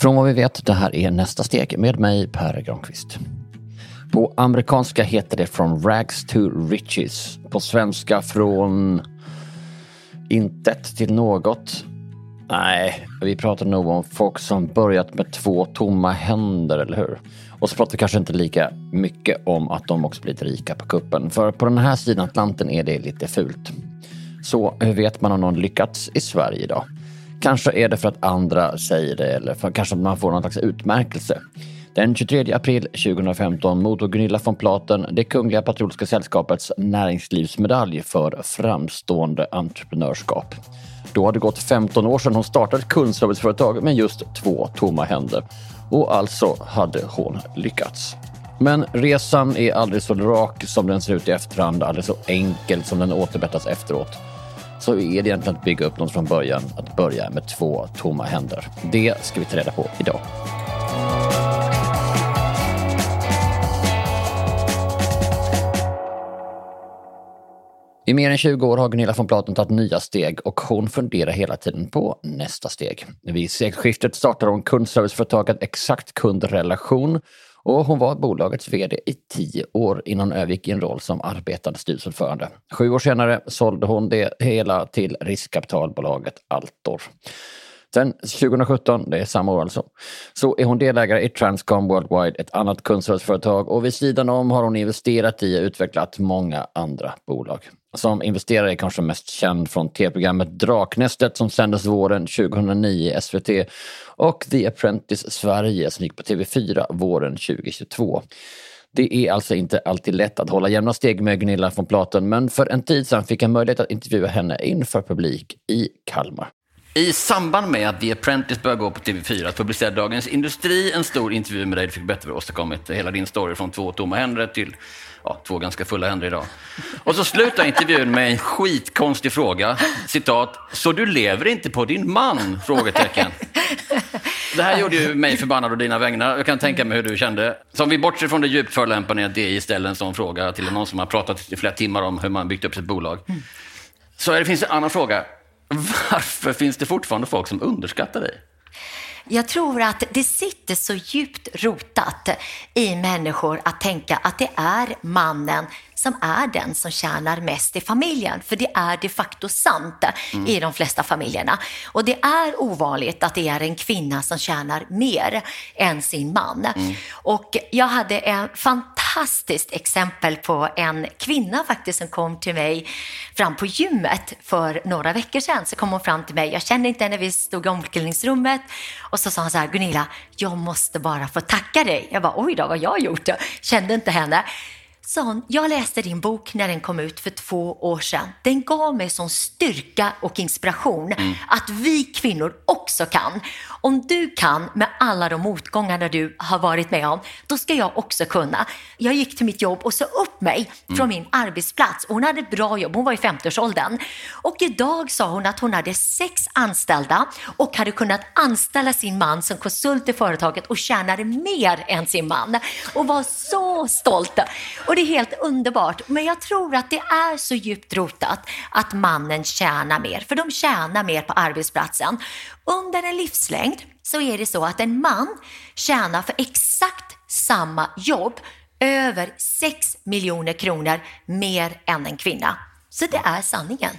Från vad vi vet, det här är nästa steg med mig Per Granqvist. På amerikanska heter det From Rags to Riches. På svenska från intet till något. Nej, vi pratar nog om folk som börjat med två tomma händer, eller hur? Och så pratar vi kanske inte lika mycket om att de också blivit rika på kuppen. För på den här sidan Atlanten är det lite fult. Så hur vet man om någon lyckats i Sverige idag? Kanske är det för att andra säger det eller för kanske man får någon slags utmärkelse. Den 23 april 2015 mottog Gunilla von Platen det Kungliga Patriotiska Sällskapets näringslivsmedalj för framstående entreprenörskap. Då hade det gått 15 år sedan hon startade ett kundserviceföretag med just två tomma händer. Och alltså hade hon lyckats. Men resan är aldrig så rak som den ser ut i efterhand, aldrig så enkel som den återberättas efteråt. Så är det egentligen att bygga upp något från början, att börja med två tomma händer. Det ska vi ta reda på idag. I mer än 20 år har Gunilla von Platen tagit nya steg och hon funderar hela tiden på nästa steg. Vid sekelskiftet startar hon kundserviceföretaget Exakt Kundrelation och hon var bolagets VD i tio år innan hon övergick i en roll som arbetande styrelseordförande. Sju år senare sålde hon det hela till riskkapitalbolaget Altor. Sen 2017, det är samma år alltså, så är hon delägare i Transcom Worldwide, ett annat kundserviceföretag och vid sidan om har hon investerat i och utvecklat många andra bolag. Som investerare är kanske mest känd från tv-programmet Draknästet som sändes våren 2009 i SVT och The Apprentice Sverige som gick på TV4 våren 2022. Det är alltså inte alltid lätt att hålla jämna steg med Gunilla von Platen men för en tid sedan fick jag möjlighet att intervjua henne inför publik i Kalmar. I samband med att The Apprentice började gå på TV4 publicerade Dagens Industri en stor intervju med dig. Du fick bättre åstadkommit hela din story från två tomma händer till ja, två ganska fulla händer idag. Och så slutar intervjun med en skitkonstig fråga. Citat. Så du lever inte på din man? Frågetecken. Det här gjorde ju mig förbannad och dina vägnar. Jag kan tänka mig hur du kände. Så om vi bortser från det djupt förolämpande att DI ställer en sån fråga till någon som har pratat i flera timmar om hur man byggt upp sitt bolag. Så det finns en annan fråga. Varför finns det fortfarande folk som underskattar dig? Jag tror att det sitter så djupt rotat i människor att tänka att det är mannen som är den som tjänar mest i familjen. För det är de facto sant mm. i de flesta familjerna. Och det är ovanligt att det är en kvinna som tjänar mer än sin man. Mm. Och jag hade en fantastiskt exempel på en kvinna faktiskt som kom till mig fram på gymmet för några veckor sedan. Så kom hon fram till mig, jag kände inte henne, vi stod i omklädningsrummet och så sa hon så här, Gunilla, jag måste bara få tacka dig. Jag bara, oj då, vad jag har gjort? Jag kände inte henne sa hon, jag läste din bok när den kom ut för två år sedan. Den gav mig sån styrka och inspiration mm. att vi kvinnor också kan. Om du kan med alla de motgångarna du har varit med om, då ska jag också kunna. Jag gick till mitt jobb och sa upp mig mm. från min arbetsplats. Hon hade ett bra jobb, hon var i 50-årsåldern. Och idag sa hon att hon hade sex anställda och hade kunnat anställa sin man som konsult i företaget och tjänade mer än sin man. Och var så stolt. Och det är helt underbart. Men jag tror att det är så djupt rotat att mannen tjänar mer, för de tjänar mer på arbetsplatsen. Under en livslängd så är det så att en man tjänar för exakt samma jobb över 6 miljoner kronor mer än en kvinna. Så det är sanningen.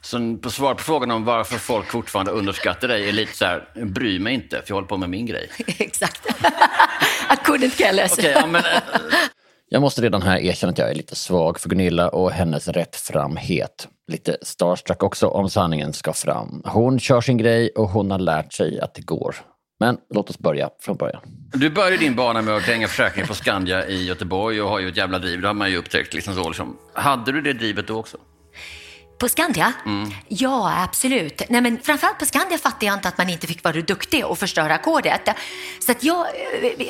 Så på svar på frågan om varför folk fortfarande underskattar dig är lite så här, bry mig inte, för jag håller på med min grej. Exakt. I couldn't care less. Okay, ja, men, eh, jag måste redan här erkänna att jag är lite svag för Gunilla och hennes rättframhet. Lite starstruck också om sanningen ska fram. Hon kör sin grej och hon har lärt sig att det går. Men låt oss börja från början. Du började din bana med att kränga försäkringen på Skandia i Göteborg och har ju ett jävla driv. Det har man ju upptäckt. Liksom så, liksom. Hade du det drivet då också? På Skandia? Mm. Ja, absolut. Nej, men framförallt på Skandia fattade jag inte att man inte fick vara duktig och förstöra ackordet. Så att jag,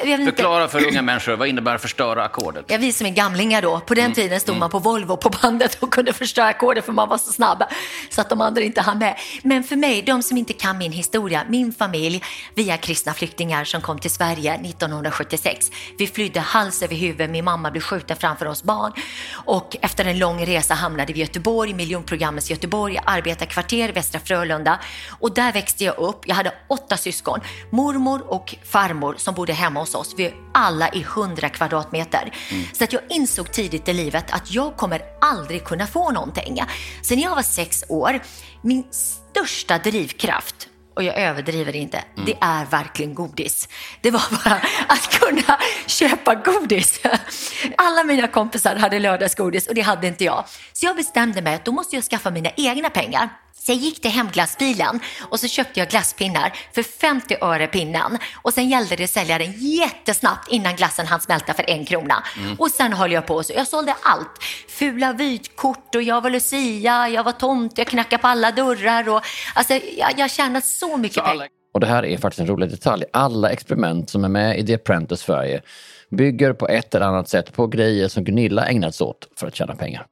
jag Förklara för unga människor, vad innebär förstöra ackordet? Ja, vi som är gamlingar då. På den mm. tiden stod mm. man på Volvo på bandet och kunde förstöra ackordet för man var så snabb så att de andra inte hann med. Men för mig, de som inte kan min historia, min familj, vi är kristna flyktingar som kom till Sverige 1976. Vi flydde hals över huvud, min mamma blev skjuten framför oss barn och efter en lång resa hamnade vi i Göteborg, miljonprogram miljonprogrammets Göteborg, arbetarkvarter, Västra Frölunda. Och där växte jag upp. Jag hade åtta syskon. Mormor och farmor som bodde hemma hos oss. Vi är alla i 100 kvadratmeter. Mm. Så att jag insåg tidigt i livet att jag kommer aldrig kunna få någonting. Sen när jag var sex år, min största drivkraft och jag överdriver inte, mm. det är verkligen godis. Det var bara att kunna köpa godis. Alla mina kompisar hade lördagsgodis och det hade inte jag. Så jag bestämde mig att då måste jag skaffa mina egna pengar. Så jag gick till hemglassbilen och så köpte jag glasspinnar för 50 öre pinnen. Och sen gällde det att sälja den jättesnabbt innan glassen hann smälta för en krona. Mm. Och sen höll jag på så. Jag sålde allt. Fula vytkort och jag var Lucia, jag var tomt, jag knackade på alla dörrar. Och, alltså, jag, jag tjänade så mycket så pengar. Och det här är faktiskt en rolig detalj. Alla experiment som är med i The Apprentice Sverige bygger på ett eller annat sätt på grejer som Gunilla ägnat sig åt för att tjäna pengar.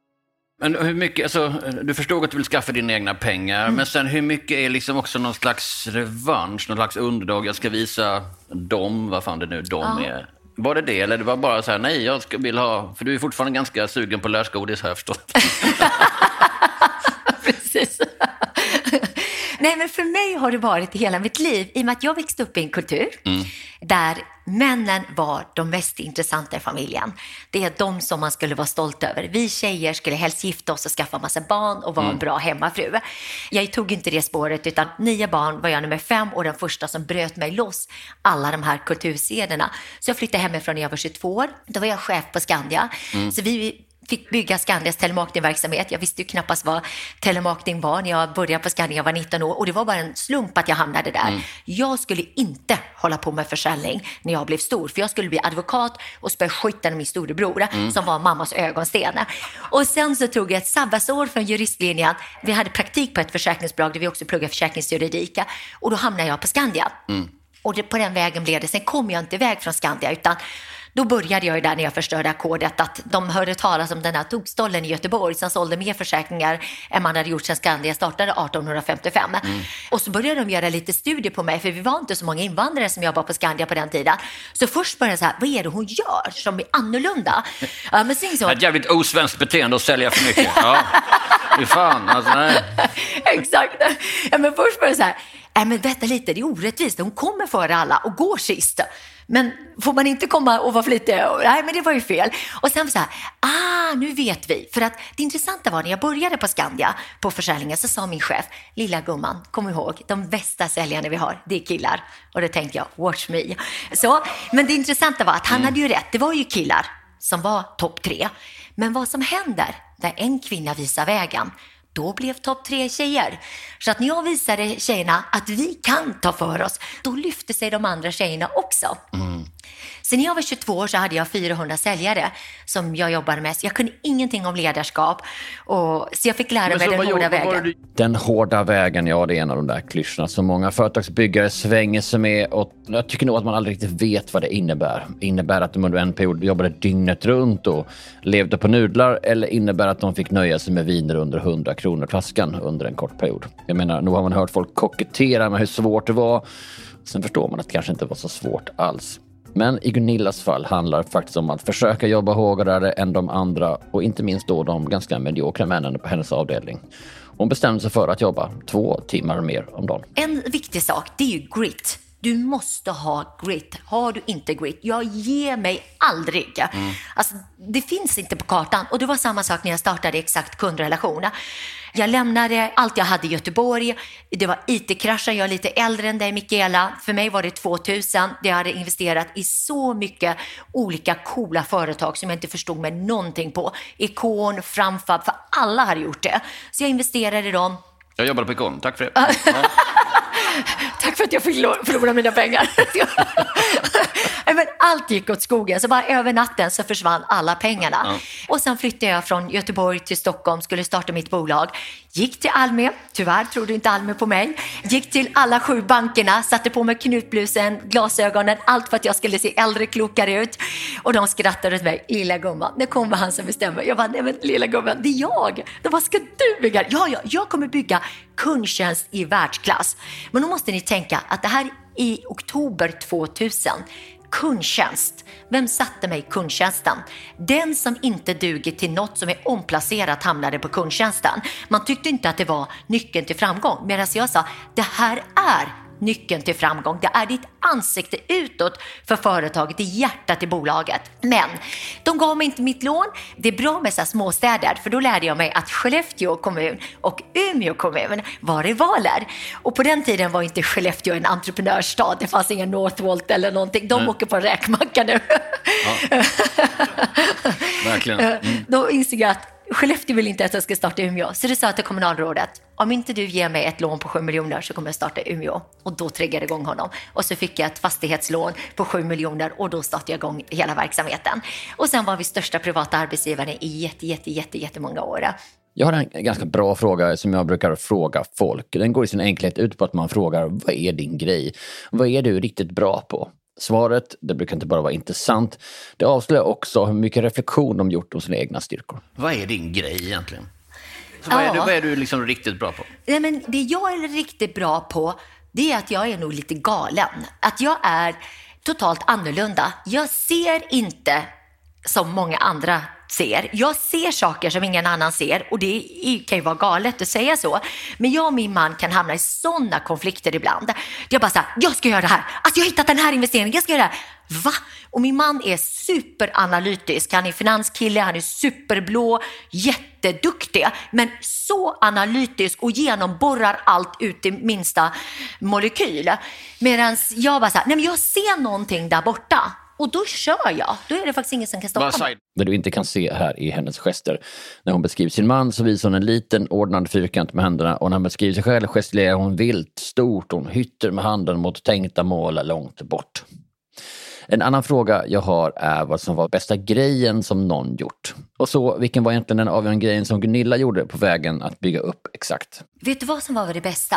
Men hur mycket, alltså, du förstod att du vill skaffa dina egna pengar, mm. men sen hur mycket är liksom också någon slags revansch, någon slags underdog? Jag ska visa dem, vad fan det nu de ja. är. Var det det, eller det var bara så här, nej, jag ska, vill ha, för du är fortfarande ganska sugen på lösgodis har jag förstått. Precis. Nej, men för mig har det varit hela mitt liv, i och med att jag växte upp i en kultur mm. där männen var de mest intressanta i familjen. Det är de som man skulle vara stolt över. Vi tjejer skulle helst gifta oss och skaffa massa barn och vara mm. en bra hemmafru. Jag tog inte det spåret, utan nio barn var jag nummer fem och den första som bröt mig loss alla de här kultursederna. Så jag flyttade hemifrån när jag var 22 år. Då var jag chef på Skandia. Mm. Så vi fick bygga Skandias telemarketingverksamhet. Jag visste ju knappast vad telemarketing var när jag började på Skandia, jag var 19 år och det var bara en slump att jag hamnade där. Mm. Jag skulle inte hålla på med försäljning när jag blev stor, för jag skulle bli advokat och spöa skiten min storebror mm. som var mammas ögonsten. Och sen så tog jag ett sabbatsår från juristlinjen. Vi hade praktik på ett försäkringsbolag där vi också pluggade försäkringsjuridik och då hamnade jag på Skandia. Mm. Och det, på den vägen blev det. Sen kom jag inte iväg från Skandia utan då började jag ju där när jag förstörde ackordet att de hörde talas om den här tokstollen i Göteborg som sålde mer försäkringar än man hade gjort sedan Skandia startade 1855. Mm. Och så började de göra lite studier på mig, för vi var inte så många invandrare som jobbade på Skandia på den tiden. Så först började jag så här, vad är det hon gör som är annorlunda? Ja, men sen så... Ett jävligt osvenskt beteende att sälja för mycket. Ja. Fy fan, alltså nej. Exakt. Ja, men först började jag så här, nej men vänta lite, det är orättvist. Hon kommer före alla och går sist. Men får man inte komma och vara flitig? Nej, men det var ju fel. Och sen så här, ah, nu vet vi. För att det intressanta var när jag började på Skandia på försäljningen så sa min chef, lilla gumman, kom ihåg, de bästa säljarna vi har, det är killar. Och då tänkte jag, watch me. Så, men det intressanta var att han mm. hade ju rätt, det var ju killar som var topp tre. Men vad som händer när en kvinna visar vägen, då blev topp tre tjejer. Så att när jag visade tjejerna att vi kan ta för oss, då lyfte sig de andra tjejerna också. Mm. Sen när jag var 22 år så hade jag 400 säljare som jag jobbade med. Så jag kunde ingenting om ledarskap. Och, så jag fick lära mig den hårda vägen. Den hårda vägen, ja det är en av de där klyschorna som många företagsbyggare svänger sig med. Och jag tycker nog att man aldrig riktigt vet vad det innebär. Innebär att de under en period jobbade dygnet runt och levde på nudlar eller innebär att de fick nöja sig med viner under 100 kronor flaskan under en kort period. Jag menar, nu har man hört folk kokettera med hur svårt det var. Sen förstår man att det kanske inte var så svårt alls. Men i Gunillas fall handlar det faktiskt om att försöka jobba hårdare än de andra och inte minst då de ganska mediokra männen på hennes avdelning. Hon bestämde sig för att jobba två timmar mer om dagen. En viktig sak, det är ju grit. Du måste ha grit. Har du inte grit, jag ger mig aldrig. Mm. Alltså, det finns inte på kartan. Och det var samma sak när jag startade Exakt kundrelation. Jag lämnade allt jag hade i Göteborg. Det var IT-kraschen. Jag är lite äldre än dig, Mikaela. För mig var det 2000. Jag hade investerat i så mycket olika coola företag som jag inte förstod mig någonting på. Ikon, Framfab, för alla hade gjort det. Så jag investerade i dem. Jag jobbade på Ikon. Tack för det. Tack för att jag förlorade mina pengar. Men allt gick åt skogen, så bara över natten så försvann alla pengarna. Ja. Och sen flyttade jag från Göteborg till Stockholm, skulle starta mitt bolag. Gick till Almi, tyvärr trodde inte Almi på mig. Gick till alla sju bankerna, satte på mig knutblusen, glasögonen, allt för att jag skulle se äldre, klokare ut. Och de skrattade åt mig. Lilla gumman, det kommer han som bestämmer. Jag bara, nej men lilla gumman, det är jag. De bara, ska du bygga? Ja, ja, jag kommer bygga kundtjänst i världsklass. Men då måste ni tänka att det här i oktober 2000 kundtjänst. Vem satte mig i kundtjänsten? Den som inte duger till något som är omplacerat hamnade på kundtjänsten. Man tyckte inte att det var nyckeln till framgång medan jag sa det här är nyckeln till framgång. Det är ditt ansikte utåt för företaget, det är hjärtat i bolaget. Men de gav mig inte mitt lån. Det är bra med så småstäder, för då lärde jag mig att Skellefteå kommun och Umeå kommun var rivaler. Och på den tiden var inte Skellefteå en entreprenörsstad. Det fanns ingen Northvolt eller någonting. De mm. åker på räkmacka nu. Ja. Verkligen. Mm. Då insåg jag att Skellefteå vill inte att jag ska starta i Umeå, så det sa jag till kommunalrådet. Om inte du ger mig ett lån på 7 miljoner så kommer jag starta i Umeå. Och då triggade jag igång honom. Och så fick jag ett fastighetslån på 7 miljoner och då startade jag igång hela verksamheten. Och sen var vi största privata arbetsgivare i jätte, jätte, jätte, jättemånga år. Jag har en ganska bra fråga som jag brukar fråga folk. Den går i sin enkelhet ut på att man frågar vad är din grej? Vad är du riktigt bra på? Svaret, det brukar inte bara vara intressant, det avslöjar också hur mycket reflektion de gjort om sina egna styrkor. Vad är din grej egentligen? Så vad, ja. är du, vad är du liksom riktigt bra på? Nej, men det jag är riktigt bra på, det är att jag är nog lite galen. Att jag är totalt annorlunda. Jag ser inte som många andra ser. Jag ser saker som ingen annan ser och det kan ju vara galet att säga så. Men jag och min man kan hamna i sådana konflikter ibland. Jag bara så här, jag ska göra det här. Alltså jag har hittat den här investeringen, jag ska göra det här. Va? Och min man är superanalytisk. Han är finanskille, han är superblå, jätteduktig, men så analytisk och genomborrar allt ut i minsta molekyl. Medan jag bara så här, nej men jag ser någonting där borta och då kör jag. Då är det faktiskt ingen som kan stoppa mig. Det du inte kan se här i hennes gester. När hon beskriver sin man så visar hon en liten ordnad fyrkant med händerna och när hon beskriver sig själv gestikulerar hon vilt, stort. Hon hytter med handen mot tänkta mål långt bort. En annan fråga jag har är vad som var bästa grejen som någon gjort. Och så, vilken var egentligen den avgörande grejen som Gunilla gjorde på vägen att bygga upp Exakt? Vet du vad som var det bästa?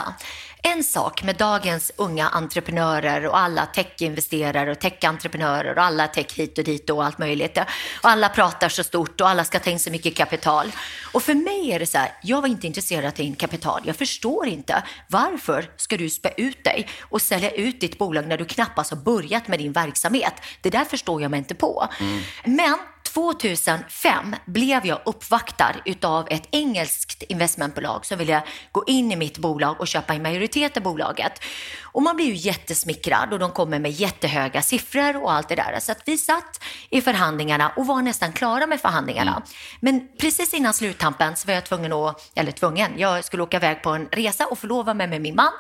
En sak med dagens unga entreprenörer och alla techinvesterare och techentreprenörer och alla tech hit och dit och allt möjligt. Och alla pratar så stort och alla ska ta in så mycket kapital. Och för mig är det så här, jag var inte intresserad av att ta in kapital. Jag förstår inte. Varför ska du spä ut dig och sälja ut ditt bolag när du knappast har börjat med din verksamhet? Det där förstår jag mig inte på. Mm. Men 2005 blev jag uppvaktad utav ett engelskt investmentbolag som ville gå in i mitt bolag och köpa en majoritet av bolaget. Och man blir ju jättesmickrad och de kommer med jättehöga siffror och allt det där. Så att vi satt i förhandlingarna och var nästan klara med förhandlingarna. Mm. Men precis innan sluttampen så var jag tvungen att, eller tvungen, jag skulle åka iväg på en resa och förlova mig med min man.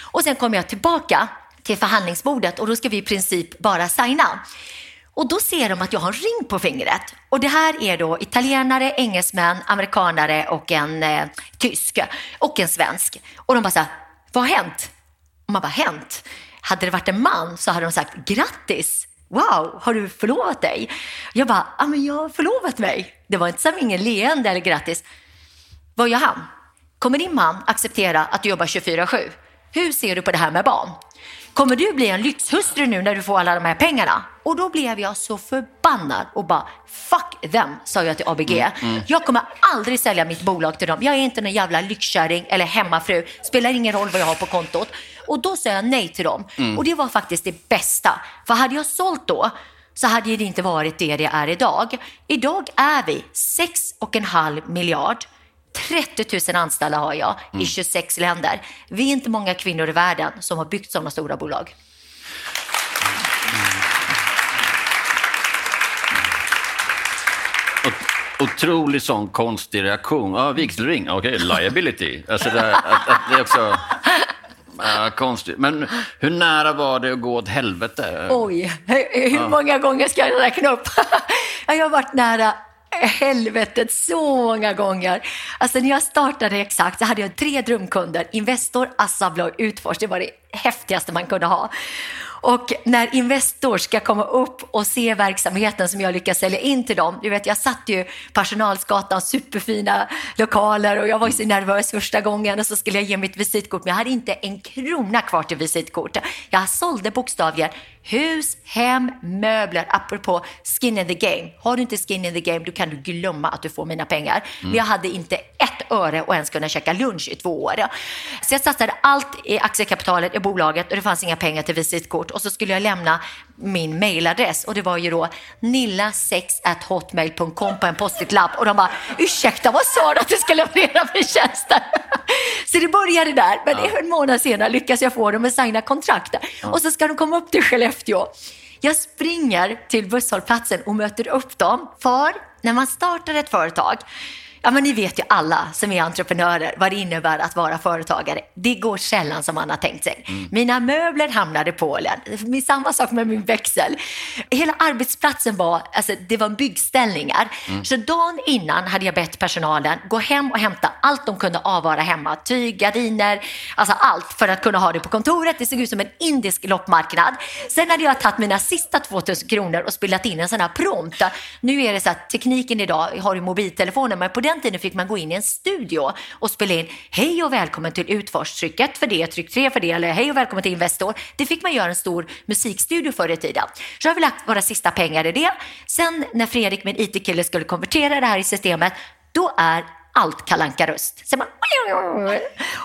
Och sen kom jag tillbaka till förhandlingsbordet och då ska vi i princip bara signa. Och då ser de att jag har en ring på fingret. Och det här är då italienare, engelsmän, amerikanare och en eh, tysk och en svensk. Och de bara så här, vad har hänt? Och man bara, hänt? Hade det varit en man så hade de sagt, grattis! Wow, har du förlovat dig? Jag bara, ja men jag har förlovat mig. Det var inte som ingen leende eller grattis. Vad gör han? Kommer din man acceptera att du jobbar 24-7? Hur ser du på det här med barn? Kommer du bli en lyxhustru nu när du får alla de här pengarna? Och då blev jag så förbannad och bara fuck them, sa jag till ABG. Mm, mm. Jag kommer aldrig sälja mitt bolag till dem. Jag är inte någon jävla lyxkärring eller hemmafru. Spelar ingen roll vad jag har på kontot. Och då sa jag nej till dem. Mm. Och det var faktiskt det bästa. För hade jag sålt då så hade det inte varit det det är idag. Idag är vi 6,5 miljard 30 000 anställda har jag mm. i 26 länder. Vi är inte många kvinnor i världen som har byggt sådana stora bolag. Otrolig sån konstig reaktion. Ja, vigselring, okej, okay, liability. Alltså det, att, att det är också... Ja, konstigt. Men hur nära var det att gå åt helvete? Oj, hur, hur många gånger ska jag räkna upp? jag har varit nära helvetet så många gånger. Alltså när jag startade Exakt så hade jag tre drömkunder. Investor, Assa Abloy, Utfors. Det var det häftigaste man kunde ha. Och när Investor ska komma upp och se verksamheten som jag lyckas sälja in till dem. Du vet, jag satt ju Personalsgatan, superfina lokaler och jag var ju så nervös första gången och så skulle jag ge mitt visitkort men jag hade inte en krona kvar till visitkort. Jag sålde bokstavligen hus, hem, möbler, apropå skin in the game. Har du inte skin in the game då kan du glömma att du får mina pengar. Mm. Men jag hade inte ett ett öre och ens kunna käka lunch i två år. Så jag satsade allt i aktiekapitalet i bolaget och det fanns inga pengar till visitkort och så skulle jag lämna min mailadress och det var ju då nilla6hotmail.com på en post-it-lapp och de bara ursäkta vad sa du att du ska leverera för tjänster? så det började där men ja. en månad senare lyckas jag få dem att signa kontrakt ja. och så ska de komma upp till Skellefteå. Jag springer till busshållplatsen och möter upp dem för när man startar ett företag Ja, men ni vet ju alla som är entreprenörer vad det innebär att vara företagare. Det går sällan som man har tänkt sig. Mm. Mina möbler hamnade i Polen. Samma sak med min växel. Hela arbetsplatsen var, alltså, det var byggställningar. Mm. Så dagen innan hade jag bett personalen gå hem och hämta allt de kunde avvara hemma. Tyg, gardiner, alltså allt för att kunna ha det på kontoret. Det såg ut som en indisk loppmarknad. Sen hade jag tagit mina sista 2000 kronor och spelat in en sån här prompt. Nu är det så att tekniken idag har ju mobiltelefoner, men på den den tiden fick man gå in i en studio och spela in Hej och välkommen till Utfors, tryck 1 för det, tryck 3 för det eller Hej och välkommen till Investor. Det fick man göra en stor musikstudio förr i tiden. Så har vi lagt våra sista pengar i det. Sen när Fredrik, min IT-kille, skulle konvertera det här i systemet, då är allt kalanka röst. Så man,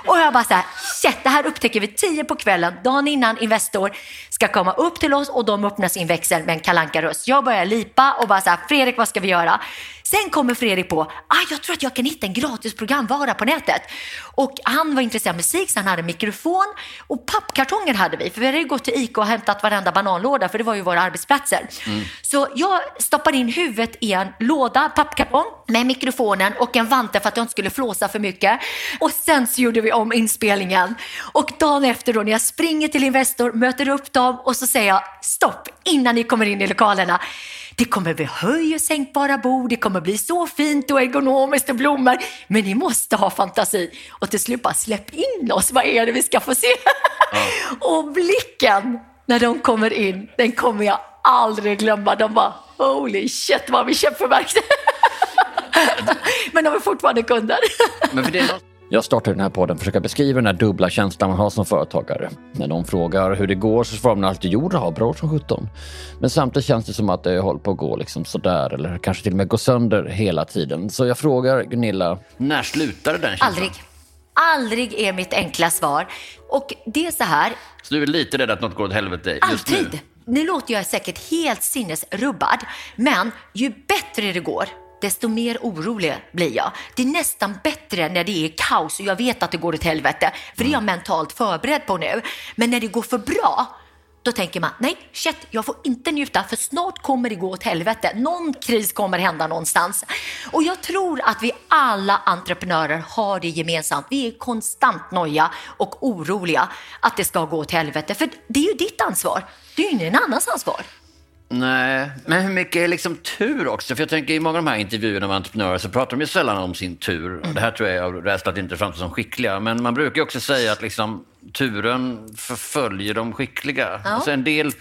och jag bara så här, shit, det här upptäcker vi tio på kvällen, dagen innan Investor ska komma upp till oss och de öppnar sin växel med en kalanka röst. Jag börjar lipa och bara så här, Fredrik vad ska vi göra? Sen kommer Fredrik på, ah, jag tror att jag kan hitta en gratis programvara på nätet. Och han var intresserad av musik så han hade mikrofon och pappkartonger hade vi. För vi hade ju gått till ICA och hämtat varenda bananlåda för det var ju våra arbetsplatser. Mm. Så jag stoppade in huvudet i en låda, pappkartong med mikrofonen och en vante för att jag inte skulle flåsa för mycket. Och sen så gjorde vi om inspelningen. Och dagen efter då när jag springer till Investor, möter upp dem och så säger jag stopp innan ni kommer in i lokalerna. Det kommer bli höj och sänkbara bord, det kommer bli så fint och ergonomiskt och blommor. Men ni måste ha fantasi. Och till slut bara släpp in oss, vad är det vi ska få se? Ja. och blicken när de kommer in, den kommer jag aldrig glömma. De bara holy shit vad vi köpt för verktyg. Men de är fortfarande kunder. Men för det jag startade den här podden för att försöka beskriva den här dubbla känslan man har som företagare. När de frågar hur det går så svarar man alltid jo, det har bra som 17. Men samtidigt känns det som att det håller på att gå liksom sådär eller kanske till och med gå sönder hela tiden. Så jag frågar Gunilla. När slutade den känslan? Aldrig. Aldrig är mitt enkla svar. Och det är så här. Så du är lite rädd att något går åt helvete just Alltid. nu? Nu låter jag säkert helt sinnesrubbad, men ju bättre det går, desto mer orolig blir jag. Det är nästan bättre när det är kaos och jag vet att det går åt helvete, för det är jag mm. mentalt förberedd på nu. Men när det går för bra, då tänker man, nej, shit, jag får inte njuta för snart kommer det gå åt helvete. Någon kris kommer hända någonstans. Och jag tror att vi alla entreprenörer har det gemensamt. Vi är konstant noja och oroliga att det ska gå åt helvete. För det är ju ditt ansvar. Det är ju ingen annans ansvar. Nej, men hur mycket är liksom tur också? För jag tänker i många av de här intervjuerna med entreprenörer så pratar de ju sällan om sin tur. Det här tror jag är av rädsla att inte framstå som skickliga. Men man brukar också säga att liksom, turen förföljer de skickliga. Ja. Alltså en del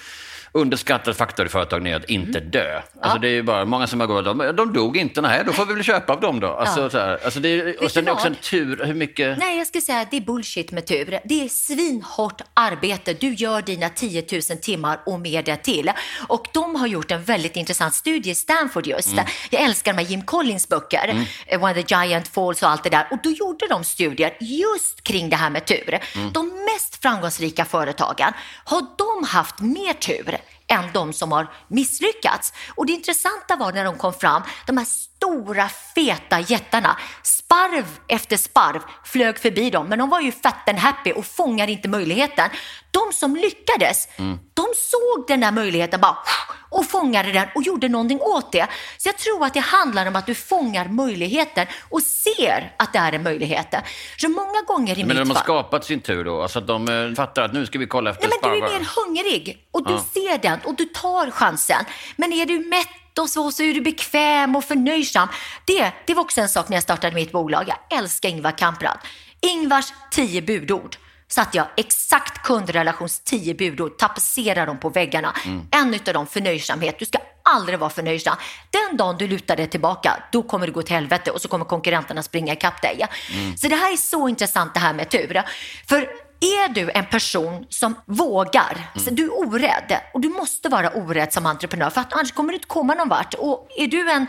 underskattad faktor i företag är att inte mm. dö. Alltså ja. det är bara många som har gått, de, de dog inte, nej då får vi väl köpa av dem då. Alltså, ja. så här, alltså det är, och sen är också en tur, hur mycket? Nej, jag skulle säga att det är bullshit med tur. Det är svinhårt arbete. Du gör dina 10 000 timmar och mer därtill. Och de har gjort en väldigt intressant studie i Stanford just. Mm. Jag älskar de här Jim Collins böcker, mm. Eh, When the Giant Falls och allt det där. Och då gjorde de studier just kring det här med tur. Mm. De mest framgångsrika företagen, har de haft mer tur än de som har misslyckats. Och det intressanta var när de kom fram, de här stora feta jättarna, sparv efter sparv flög förbi dem, men de var ju fat and happy och fångade inte möjligheten. De som lyckades, mm. de såg den där möjligheten bara fångade den och gjorde någonting åt det. Så jag tror att det handlar om att du fångar möjligheten och ser att det är en möjlighet. Så många gånger i men mitt de har skapat sin tur då? Alltså att de eh, fattar att nu ska vi kolla efter Nej, men Du är mer hungrig och du ja. ser den och du tar chansen. Men är du mätt och så, så är du bekväm och förnöjsam. Det, det var också en sak när jag startade mitt bolag. Jag älskar Ingvar Kamprad. Ingvars tio budord satte jag exakt kundrelations tio budord, tapetserade dem på väggarna. Mm. En av dem förnöjsamhet. Du ska aldrig vara förnöjsam. Den dagen du lutar dig tillbaka, då kommer det gå till helvete och så kommer konkurrenterna springa ikapp dig. Mm. Så det här är så intressant det här med tur. För är du en person som vågar, mm. så du är orädd och du måste vara orädd som entreprenör för att annars kommer du inte komma någon vart. Och är du en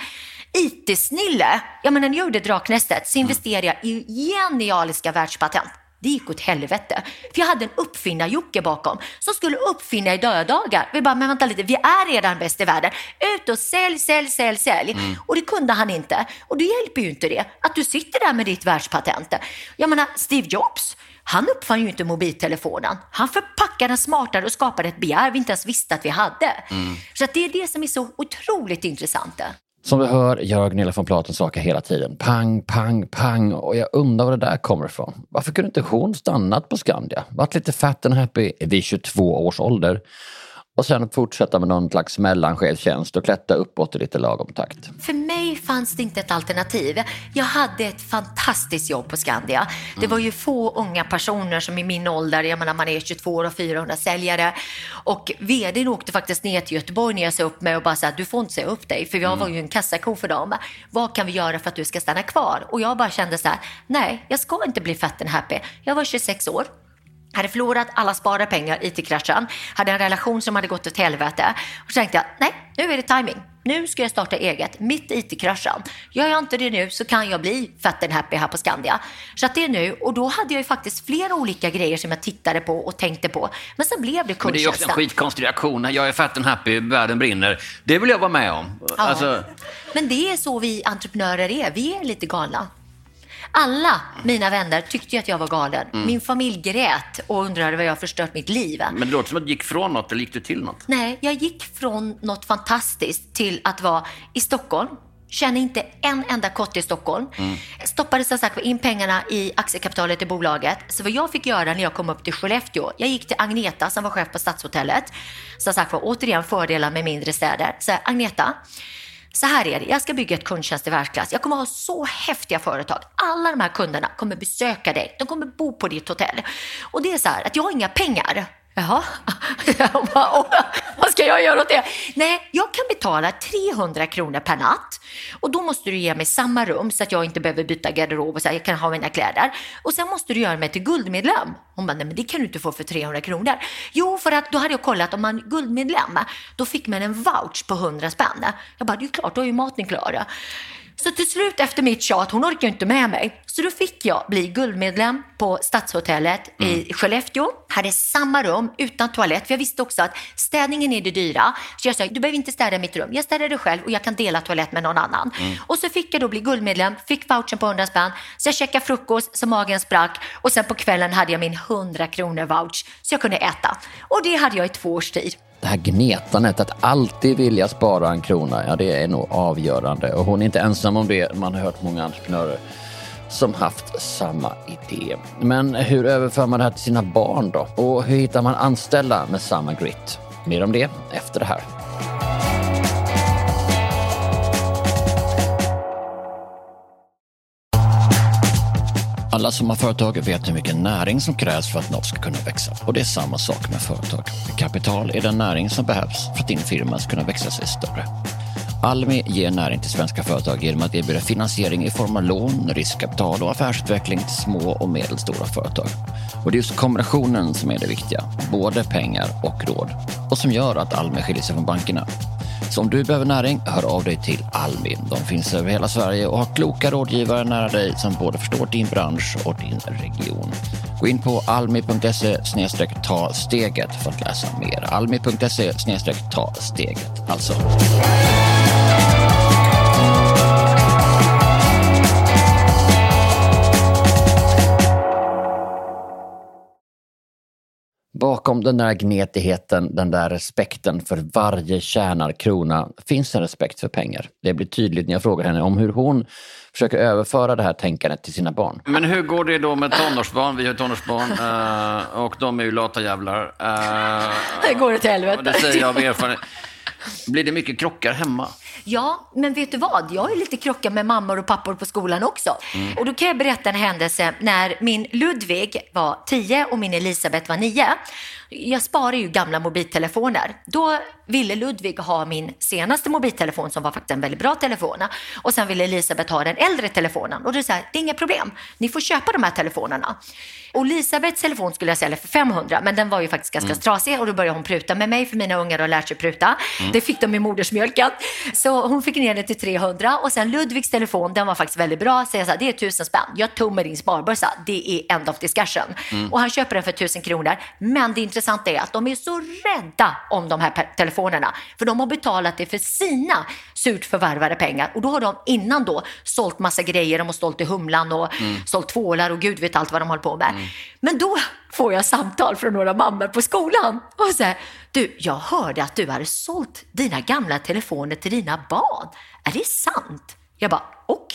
IT-snille. Jag menar, när jag gjorde Draknästet så investerade jag i genialiska världspatent. Det gick åt helvete. För jag hade en uppfinnar-Jocke bakom som skulle uppfinna i dödagar. Vi bara, men vänta lite, vi är redan bäst i världen. Ut och sälj, sälj, sälj, sälj. Mm. Och det kunde han inte. Och det hjälper ju inte det, att du sitter där med ditt världspatent. Jag menar, Steve Jobs, han uppfann ju inte mobiltelefonen. Han förpackade den smartare och skapade ett begär vi inte ens visste att vi hade. Mm. Så att det är det som är så otroligt intressant. Som vi hör gör Gunilla von Platen saker hela tiden. Pang, pang, pang. Och jag undrar var det där kommer ifrån. Varför kunde inte hon stannat på Skandia? Varit lite fat and happy vid 22 års ålder och sen fortsätta med någon slags mellanchefstjänst och klättra uppåt i lite lagom takt. För mig fanns det inte ett alternativ. Jag hade ett fantastiskt jobb på Skandia. Det var ju få unga personer som i min ålder, jag menar man är 22 år och 400 säljare. Och vdn åkte faktiskt ner till Göteborg när jag sa upp mig och bara sa du får inte säga upp dig, för jag var ju en kassako för dem. Vad kan vi göra för att du ska stanna kvar? Och jag bara kände så här, nej, jag ska inte bli fat and happy. Jag var 26 år hade förlorat alla sparade pengar, IT-kraschen, hade en relation som hade gått åt helvete. Och så tänkte jag, nej, nu är det timing. Nu ska jag starta eget, mitt IT-kraschen. Gör jag inte det nu så kan jag bli fat and happy här på Skandia. Så att det är nu, och då hade jag ju faktiskt flera olika grejer som jag tittade på och tänkte på. Men sen blev det kundtjänsten. Men det är också en skitkonstig reaktion. Jag är fat and happy, världen brinner. Det vill jag vara med om. Ja. Alltså... Men det är så vi entreprenörer är. Vi är lite galna. Alla mina vänner tyckte att jag var galen. Mm. Min familj grät och undrade vad jag förstört mitt liv. Men det låter som att du gick från något, eller gick du till något? Nej, jag gick från något fantastiskt till att vara i Stockholm, Känner inte en enda kott i Stockholm. Mm. Stoppade som sagt in pengarna i aktiekapitalet i bolaget. Så vad jag fick göra när jag kom upp till Skellefteå, jag gick till Agneta som var chef på Stadshotellet. Som sagt var återigen fördelar med mindre städer. Så Agneta, så här är det, jag ska bygga ett kundtjänst i världsklass. Jag kommer ha så häftiga företag. Alla de här kunderna kommer besöka dig. De kommer bo på ditt hotell. Och det är så här att jag har inga pengar. Jaha, vad ska jag göra åt det? Nej, jag kan betala 300 kronor per natt och då måste du ge mig samma rum så att jag inte behöver byta garderob och så här, jag kan ha mina kläder. Och sen måste du göra mig till guldmedlem. Hon bara, nej men det kan du inte få för 300 kronor. Jo, för att då hade jag kollat om man är guldmedlem, då fick man en vouch på 100 spänn. Jag bara, det är klart, då är ju maten klar. Så till slut efter mitt tjat, hon orkar inte med mig, så då fick jag bli guldmedlem på Stadshotellet mm. i Skellefteå. Hade samma rum utan toalett, för jag visste också att städningen är det dyra. Så jag sa, du behöver inte städa mitt rum, jag städar det själv och jag kan dela toalett med någon annan. Mm. Och så fick jag då bli guldmedlem, fick vouchen på 100 spänn, så jag checkade frukost så magen sprack och sen på kvällen hade jag min 100 kronor vouch så jag kunde äta. Och det hade jag i två års tid det här gnetandet, att alltid vilja spara en krona, ja det är nog avgörande. Och hon är inte ensam om det. Man har hört många entreprenörer som haft samma idé. Men hur överför man det här till sina barn då? Och hur hittar man anställda med samma grit? Mer om det efter det här. Alla som har företag vet hur mycket näring som krävs för att något ska kunna växa. Och det är samma sak med företag. Kapital är den näring som behövs för att din firma ska kunna växa sig större. Almi ger näring till svenska företag genom att erbjuda finansiering i form av lån, riskkapital och affärsutveckling till små och medelstora företag. Och det är just kombinationen som är det viktiga, både pengar och råd. Och som gör att Almi skiljer sig från bankerna. Så om du behöver näring, hör av dig till Almi. De finns över hela Sverige och har kloka rådgivare nära dig som både förstår din bransch och din region. Gå in på almi.se ta steget för att läsa mer. Almi.se ta steget alltså. Bakom den där gnetigheten, den där respekten för varje tjänad krona finns en respekt för pengar. Det blir tydligt när jag frågar henne om hur hon försöker överföra det här tänkandet till sina barn. Men hur går det då med tonårsbarn? Vi har tonårsbarn uh, och de är ju lata jävlar. Uh, det går åt helvete. Det säger jag av erfarenhet. Blir det mycket krockar hemma? Ja, men vet du vad? Jag är lite krockar med mammor och pappor på skolan också. Mm. Och då kan jag berätta en händelse när min Ludvig var 10 och min Elisabeth var 9. Jag sparar ju gamla mobiltelefoner. Då ville Ludvig ha min senaste mobiltelefon som var faktiskt en väldigt bra telefon. Och sen ville Elisabeth ha den äldre telefonen. Och det är så här, det är inga problem. Ni får köpa de här telefonerna. Och Elisabeths telefon skulle jag sälja för 500, men den var ju faktiskt ganska mm. trasig och då började hon pruta med mig för mina ungar har lärt sig pruta. Mm. Det fick de i modersmjölken. Så hon fick ner den till 300 och sen Ludvigs telefon, den var faktiskt väldigt bra. Så jag sa, det är tusen spänn. Jag tog med din sparbössa, det är end of discussion. Mm. Och han köper den för tusen kronor. Men det intressanta är att de är så rädda om de här telefonerna. För de har betalat det för sina surt förvärvade pengar. Och då har de innan då sålt massa grejer. De har sålt i Humlan och mm. sålt tvålar och gud vet allt vad de håller på med. Mm. Men då får jag samtal från några mammor på skolan och säger du, jag hörde att du hade sålt dina gamla telefoner till dina barn. Är det sant? Jag bara, och?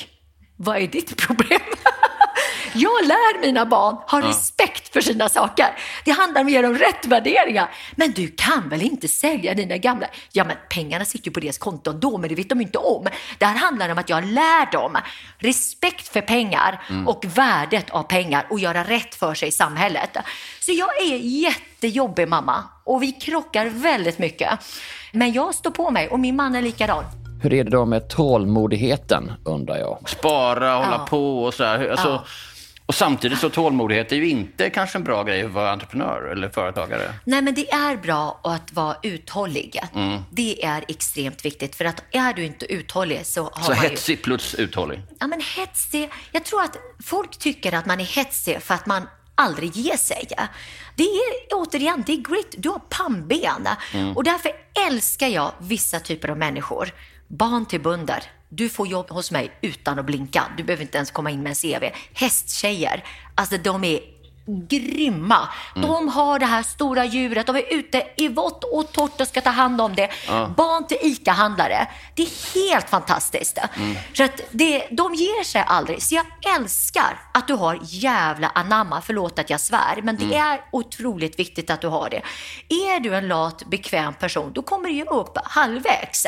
Vad är ditt problem? Jag lär mina barn ha ja. respekt för sina saker. Det handlar mer om rätt värderingar. Men du kan väl inte sälja dina gamla? Ja, men pengarna sitter ju på deras konto då, men det vet de inte om. Det här handlar om att jag lär dem respekt för pengar mm. och värdet av pengar och göra rätt för sig i samhället. Så jag är jättejobbig mamma och vi krockar väldigt mycket. Men jag står på mig och min man är likadan. Hur är det då med tålmodigheten, undrar jag? Spara, hålla ja. på och så här. Alltså, ja. Och samtidigt så tålmodighet är ju inte kanske en bra grej att vara entreprenör eller företagare. Nej, men det är bra att vara uthållig. Mm. Det är extremt viktigt, för att är du inte uthållig så har så man hetsig ju... plus uthållig? Ja, men hetsig. Jag tror att folk tycker att man är hetsig för att man aldrig ger sig. Det är återigen, det är grit. Du har pannben. Mm. Och därför älskar jag vissa typer av människor. Barn till bunder du får jobb hos mig utan att blinka. Du behöver inte ens komma in med en CV. Hästtjejer, alltså de är grymma. Mm. De har det här stora djuret, de är ute i vått och torrt och ska ta hand om det. Ja. Barn till ICA-handlare. Det är helt fantastiskt. Mm. Så att det, de ger sig aldrig. Så jag älskar att du har jävla anamma, förlåt att jag svär, men det mm. är otroligt viktigt att du har det. Är du en lat, bekväm person, då kommer du ju upp halvvägs.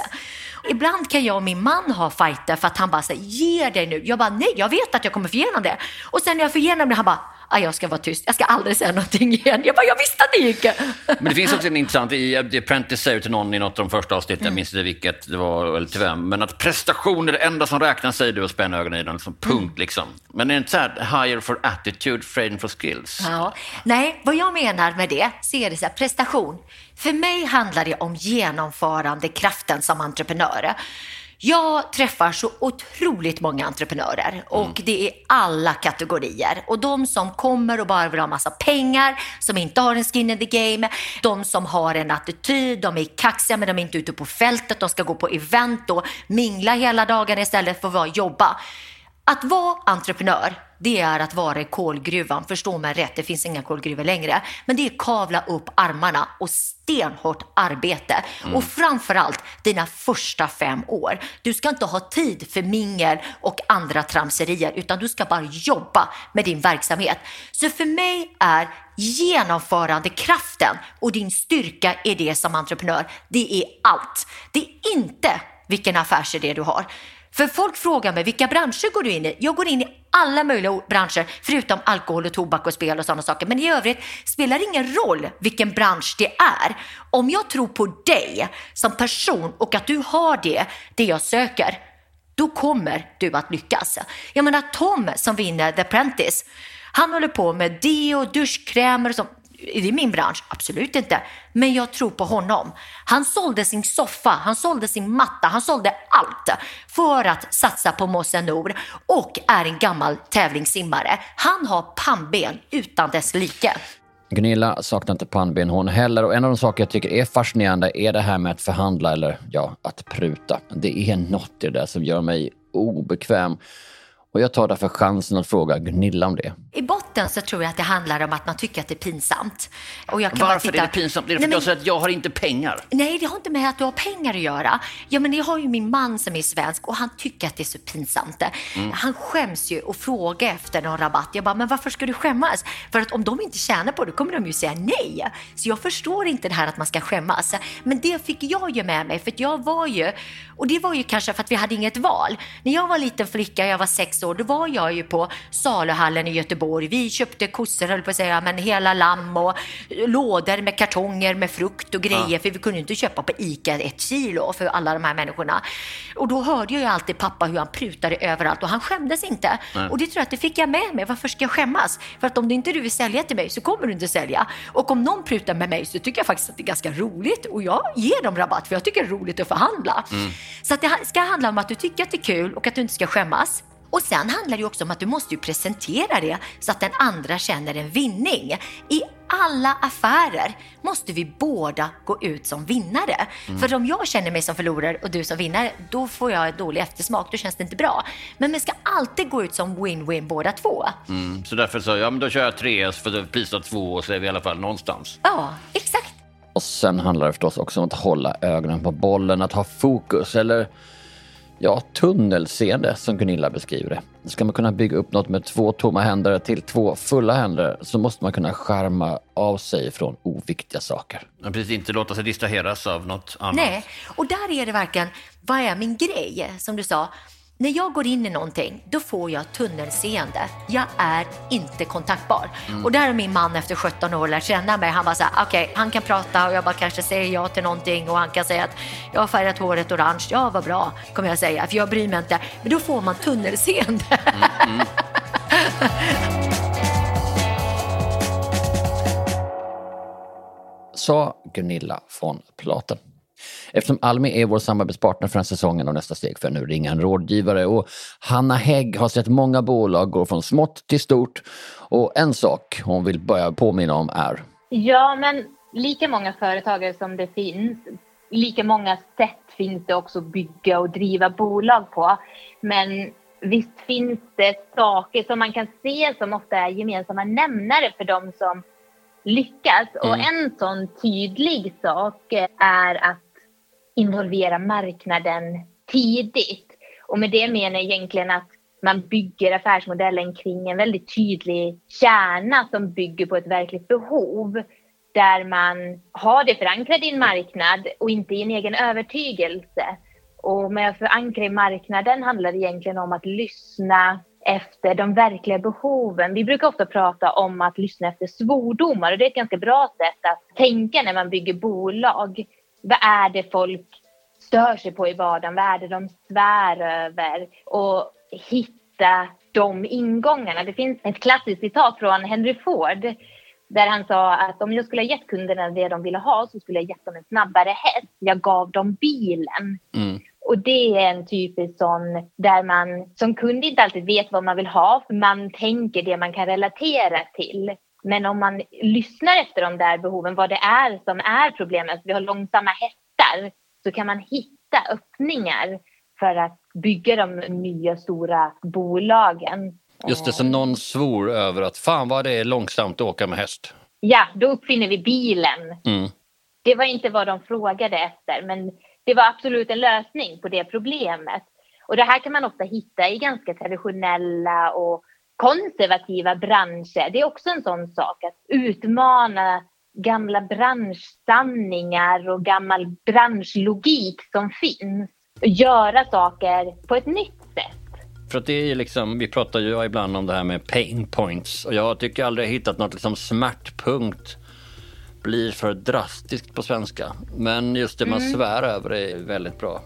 Ibland kan jag och min man ha fighter för att han bara säger, ge dig nu. Jag bara, nej, jag vet att jag kommer få igenom det. Och sen när jag får igenom det, han bara, ah, jag ska vara tyst, jag ska aldrig säga någonting igen. Jag bara, jag visste att det gick. Men det finns också en intressant, i The Apprentice säger till någon i något av de första avsnitten, mm. jag minns inte vilket det var eller till vem, men att prestation är det enda som räknas, säger du och spänner ögonen i den, som punkt mm. liksom. Men är det inte så här, higher for attitude, training for skills? Ja. Nej, vad jag menar med det, så är det så här, prestation. För mig handlar det om genomförandekraften som entreprenör. Jag träffar så otroligt många entreprenörer och mm. det är alla kategorier. Och de som kommer och bara vill ha massa pengar, som inte har en skin in the game, de som har en attityd, de är kaxiga men de är inte ute på fältet, de ska gå på event och mingla hela dagen istället för att jobba. Att vara entreprenör, det är att vara i kolgruvan. Förstå mig rätt, det finns inga kolgruvor längre. Men det är kavla upp armarna och stenhårt arbete. Mm. Och framförallt dina första fem år. Du ska inte ha tid för mingel och andra tramserier, utan du ska bara jobba med din verksamhet. Så för mig är genomförandekraften och din styrka är det som entreprenör. Det är allt. Det är inte vilken affärsidé du har. För folk frågar mig, vilka branscher går du in i? Jag går in i alla möjliga branscher, förutom alkohol och tobak och spel och sådana saker. Men i övrigt spelar det ingen roll vilken bransch det är. Om jag tror på dig som person och att du har det, det jag söker, då kommer du att lyckas. Jag menar Tom som vinner The Apprentice, han håller på med deo, duschkrämer och sånt. Är det min bransch? Absolut inte. Men jag tror på honom. Han sålde sin soffa, han sålde sin matta, han sålde allt för att satsa på Mosse Nor och är en gammal tävlingssimmare. Han har pannben utan dess like. Gunilla saknar inte pannben hon heller och en av de saker jag tycker är fascinerande är det här med att förhandla eller ja, att pruta. Det är något i det där som gör mig obekväm. Och jag tar därför chansen att fråga Gunilla om det. I botten så tror jag att det handlar om att man tycker att det är pinsamt. Och jag kan Varför titta... är det pinsamt? Det är det för att jag säger att jag har inte pengar? Nej, det har inte med att du har pengar att göra. Ja, men jag har ju min man som är svensk och han tycker att det är så pinsamt. Mm. Han skäms ju och frågar efter någon rabatt. Jag bara, men varför ska du skämmas? För att om de inte tjänar på det kommer de ju säga nej. Så jag förstår inte det här att man ska skämmas. Men det fick jag ju med mig, för jag var ju, och det var ju kanske för att vi hade inget val. När jag var liten flicka, jag var sex år år, då var jag ju på saluhallen i Göteborg. Vi köpte kossor, höll på att säga, men hela lamm och lådor med kartonger med frukt och grejer, ja. för vi kunde inte köpa på ICA ett kilo för alla de här människorna. Och då hörde jag ju alltid pappa hur han prutade överallt och han skämdes inte. Nej. Och det tror jag att det fick jag med mig. Varför ska jag skämmas? För att om du inte vill sälja till mig så kommer du inte sälja. Och om någon prutar med mig så tycker jag faktiskt att det är ganska roligt och jag ger dem rabatt för jag tycker det är roligt att förhandla. Mm. Så att det ska handla om att du tycker att det är kul och att du inte ska skämmas. Och sen handlar det också om att du måste ju presentera det så att den andra känner en vinning. I alla affärer måste vi båda gå ut som vinnare. Mm. För om jag känner mig som förlorare och du som vinnare, då får jag dålig eftersmak. Då känns det inte bra. Men vi ska alltid gå ut som win-win båda två. Mm. Så därför så, ja men då kör jag tre för priset av två och så är vi i alla fall någonstans. Ja, exakt. Och sen handlar det förstås också om att hålla ögonen på bollen, att ha fokus eller Ja, tunnelseende som Gunilla beskriver det. Ska man kunna bygga upp något med två tomma händer till två fulla händer så måste man kunna skärma av sig från oviktiga saker. Ja, precis, inte låta sig distraheras av något annat. Nej, och där är det verkligen, vad är min grej? Som du sa, när jag går in i någonting, då får jag tunnelseende. Jag är inte kontaktbar. Mm. Och där har min man efter 17 år lärt känna mig. Han var så här, okej, okay, han kan prata och jag bara kanske säger ja till någonting och han kan säga att jag har färgat håret orange. Ja, vad bra, kommer jag säga, för jag bryr mig inte. Men då får man tunnelseende. Mm, mm. Sa Gunilla von Platen. Eftersom Almi är vår samarbetspartner för den här säsongen och nästa steg för nu ringa en rådgivare och Hanna Hägg har sett många bolag gå från smått till stort och en sak hon vill börja påminna om är Ja, men lika många företagare som det finns, lika många sätt finns det också att bygga och driva bolag på. Men visst finns det saker som man kan se som ofta är gemensamma nämnare för de som lyckas. Mm. Och en sån tydlig sak är att involvera marknaden tidigt. Och med det menar jag egentligen att man bygger affärsmodellen kring en väldigt tydlig kärna som bygger på ett verkligt behov. Där man har det förankrat i en marknad och inte i en egen övertygelse. Och med att förankra i marknaden handlar det egentligen om att lyssna efter de verkliga behoven. Vi brukar ofta prata om att lyssna efter svordomar och det är ett ganska bra sätt att tänka när man bygger bolag vad är det folk stör sig på i vardagen? Vad är det de svär över? Och hitta de ingångarna. Det finns ett klassiskt citat från Henry Ford där han sa att om jag skulle ha gett kunderna det de ville ha så skulle jag gett dem en snabbare häst. Jag gav dem bilen. Mm. Och det är en typisk sån där man som kund inte alltid vet vad man vill ha. För man tänker det man kan relatera till. Men om man lyssnar efter de där behoven, vad det är som är problemet, vi har långsamma hästar, så kan man hitta öppningar för att bygga de nya stora bolagen. Just det, så någon svor över att fan vad det är långsamt att åka med häst. Ja, då uppfinner vi bilen. Mm. Det var inte vad de frågade efter, men det var absolut en lösning på det problemet. Och det här kan man ofta hitta i ganska traditionella och konservativa branscher. Det är också en sån sak att utmana gamla branschsanningar och gammal branschlogik som finns. Och göra saker på ett nytt sätt. För att det är liksom, vi pratar ju ibland om det här med pain points och jag tycker aldrig jag hittat något liksom smärtpunkt blir för drastiskt på svenska. Men just det man mm. svär över är väldigt bra.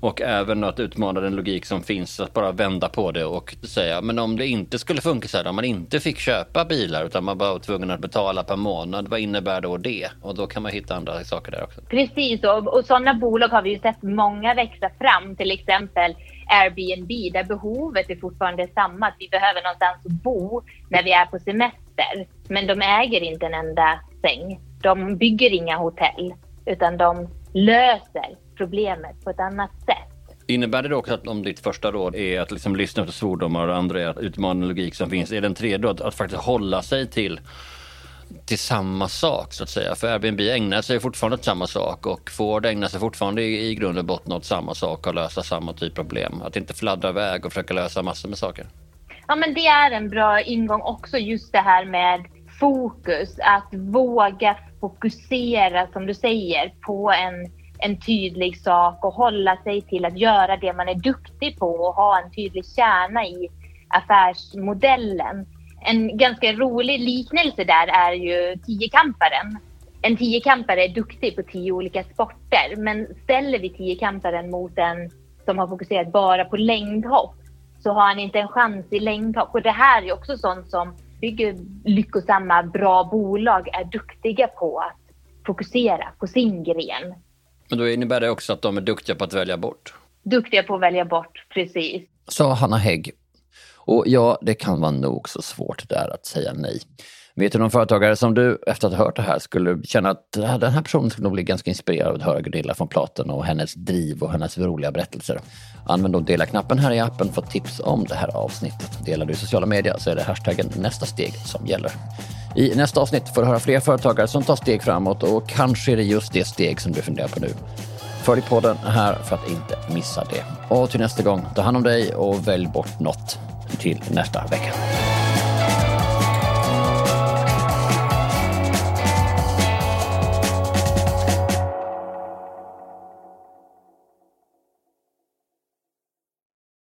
Och även att utmana den logik som finns, att bara vända på det och säga, men om det inte skulle funka så här, om man inte fick köpa bilar utan man bara var tvungen att betala per månad, vad innebär då det? Och då kan man hitta andra saker där också. Precis, och, och sådana bolag har vi ju sett många växa fram, till exempel Airbnb, där behovet är fortfarande samma, att vi behöver någonstans att bo när vi är på semester. Men de äger inte en enda säng. De bygger inga hotell, utan de löser problemet på ett annat sätt. Innebär det då också att om ditt första råd är att liksom lyssna efter svordomar och andra är att utmana logik som finns, är den tredje att, att faktiskt hålla sig till till samma sak så att säga. För Airbnb ägnar sig fortfarande åt samma sak och Ford ägnar sig fortfarande i, i grund och botten åt samma sak och lösa samma typ av problem. Att inte fladdra iväg och försöka lösa massor med saker. Ja men det är en bra ingång också just det här med fokus. Att våga fokusera som du säger på en en tydlig sak och hålla sig till att göra det man är duktig på och ha en tydlig kärna i affärsmodellen. En ganska rolig liknelse där är ju tiokamparen. En tiokampare är duktig på tio olika sporter, men ställer vi tiokamparen mot en som har fokuserat bara på längdhopp så har han inte en chans i längdhopp. Och det här är också sånt som bygger lyckosamma, bra bolag är duktiga på att fokusera på sin gren. Men då innebär det också att de är duktiga på att välja bort? Duktiga på att välja bort, precis. Sa Hanna Hägg. Och ja, det kan vara nog så svårt där att säga nej. Vet du någon företagare som du efter att ha hört det här skulle känna att den här personen skulle nog bli ganska inspirerad av att höra Gunilla från Platen och hennes driv och hennes roliga berättelser? Använd då dela-knappen här i appen för tips om det här avsnittet. Delar du i sociala medier så är det hashtaggen nästa steg som gäller. I nästa avsnitt får du höra fler företagare som tar steg framåt och kanske är det just det steg som du funderar på nu. Följ podden här för att inte missa det. Och till nästa gång, ta hand om dig och välj bort något till nästa vecka.